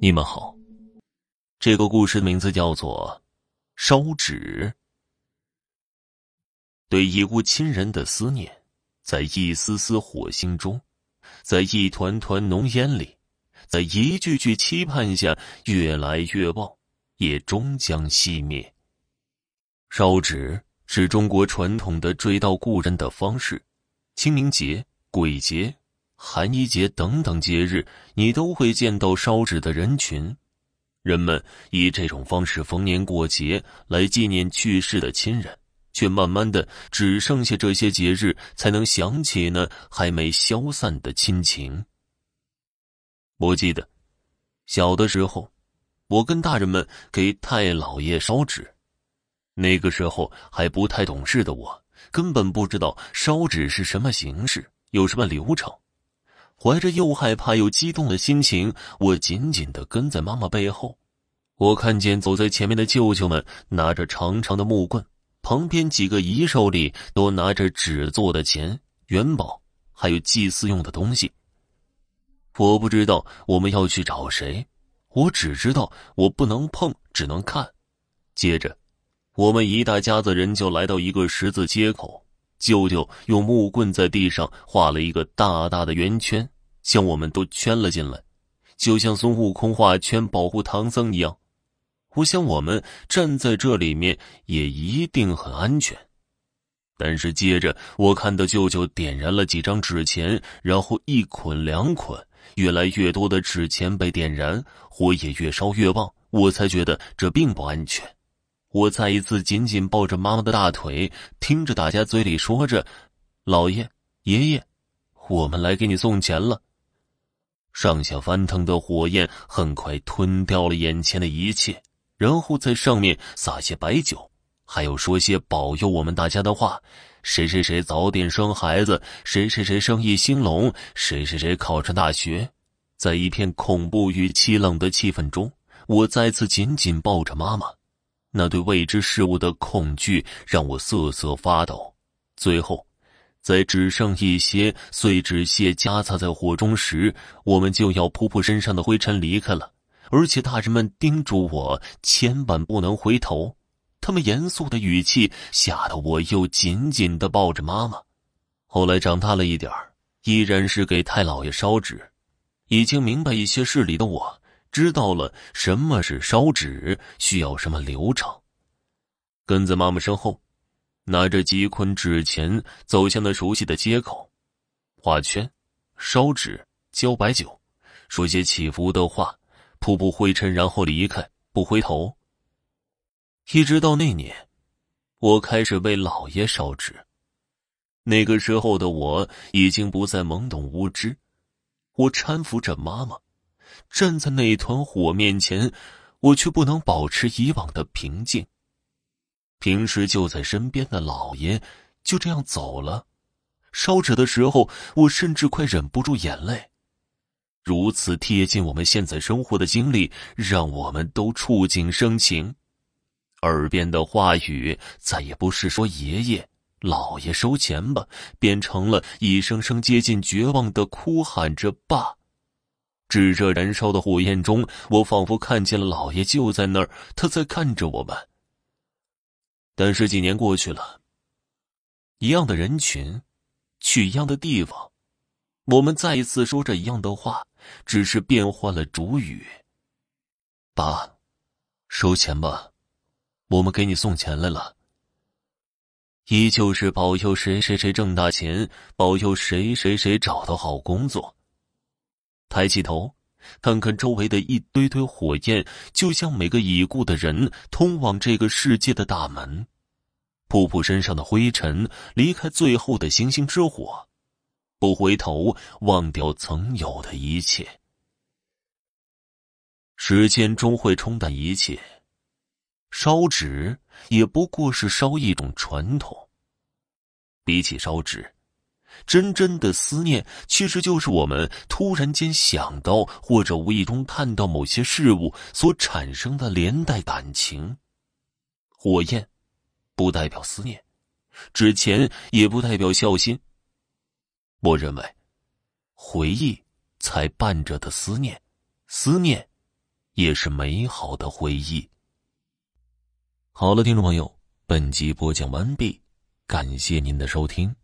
你们好，这个故事的名字叫做“烧纸”。对已故亲人的思念，在一丝丝火星中，在一团团浓烟里，在一句句期盼下，越来越旺，也终将熄灭。烧纸是中国传统的追悼故人的方式，清明节、鬼节。寒衣节等等节日，你都会见到烧纸的人群。人们以这种方式逢年过节来纪念去世的亲人，却慢慢的只剩下这些节日才能想起那还没消散的亲情。我记得小的时候，我跟大人们给太姥爷烧纸，那个时候还不太懂事的我，根本不知道烧纸是什么形式，有什么流程。怀着又害怕又激动的心情，我紧紧的跟在妈妈背后。我看见走在前面的舅舅们拿着长长的木棍，旁边几个姨手里都拿着纸做的钱、元宝，还有祭祀用的东西。我不知道我们要去找谁，我只知道我不能碰，只能看。接着，我们一大家子人就来到一个十字街口。舅舅用木棍在地上画了一个大大的圆圈，将我们都圈了进来，就像孙悟空画圈保护唐僧一样。我想我们站在这里面也一定很安全。但是接着我看到舅舅点燃了几张纸钱，然后一捆两捆，越来越多的纸钱被点燃，火也越烧越旺，我才觉得这并不安全。我再一次紧紧抱着妈妈的大腿，听着大家嘴里说着：“老爷、爷爷，我们来给你送钱了。”上下翻腾的火焰很快吞掉了眼前的一切，然后在上面撒些白酒，还有说些保佑我们大家的话：“谁谁谁早点生孩子，谁谁谁生意兴隆，谁谁谁考上大学。”在一片恐怖与凄冷的气氛中，我再次紧紧抱着妈妈。那对未知事物的恐惧让我瑟瑟发抖。最后，在只剩一些碎纸屑夹杂在火中时，我们就要扑扑身上的灰尘离开了。而且大人们叮嘱我千万不能回头。他们严肃的语气吓得我又紧紧的抱着妈妈。后来长大了一点依然是给太姥爷烧纸。已经明白一些事理的我。知道了什么是烧纸，需要什么流程。跟在妈妈身后，拿着几捆纸钱，走向那熟悉的街口，画圈，烧纸，浇白酒，说些祈福的话，扑扑灰尘，然后离开，不回头。一直到那年，我开始为姥爷烧纸。那个时候的我已经不再懵懂无知，我搀扶着妈妈。站在那团火面前，我却不能保持以往的平静。平时就在身边的老爷就这样走了，烧纸的时候，我甚至快忍不住眼泪。如此贴近我们现在生活的经历，让我们都触景生情。耳边的话语再也不是说“爷爷、老爷收钱吧”，变成了一声声接近绝望的哭喊着“爸”。炙热燃烧的火焰中，我仿佛看见了老爷就在那儿，他在看着我们。但是几年过去了，一样的人群，去一样的地方，我们再一次说着一样的话，只是变换了主语。爸，收钱吧，我们给你送钱来了。依旧是保佑谁谁谁挣大钱，保佑谁谁谁找到好工作。抬起头，看看周围的一堆堆火焰，就像每个已故的人通往这个世界的大门。扑扑身上的灰尘，离开最后的星星之火，不回头，忘掉曾有的一切。时间终会冲淡一切，烧纸也不过是烧一种传统。比起烧纸。真真的思念，其实就是我们突然间想到或者无意中看到某些事物所产生的连带感情。火焰，不代表思念；纸钱也不代表孝心。我认为，回忆才伴着的思念，思念，也是美好的回忆。好了，听众朋友，本集播讲完毕，感谢您的收听。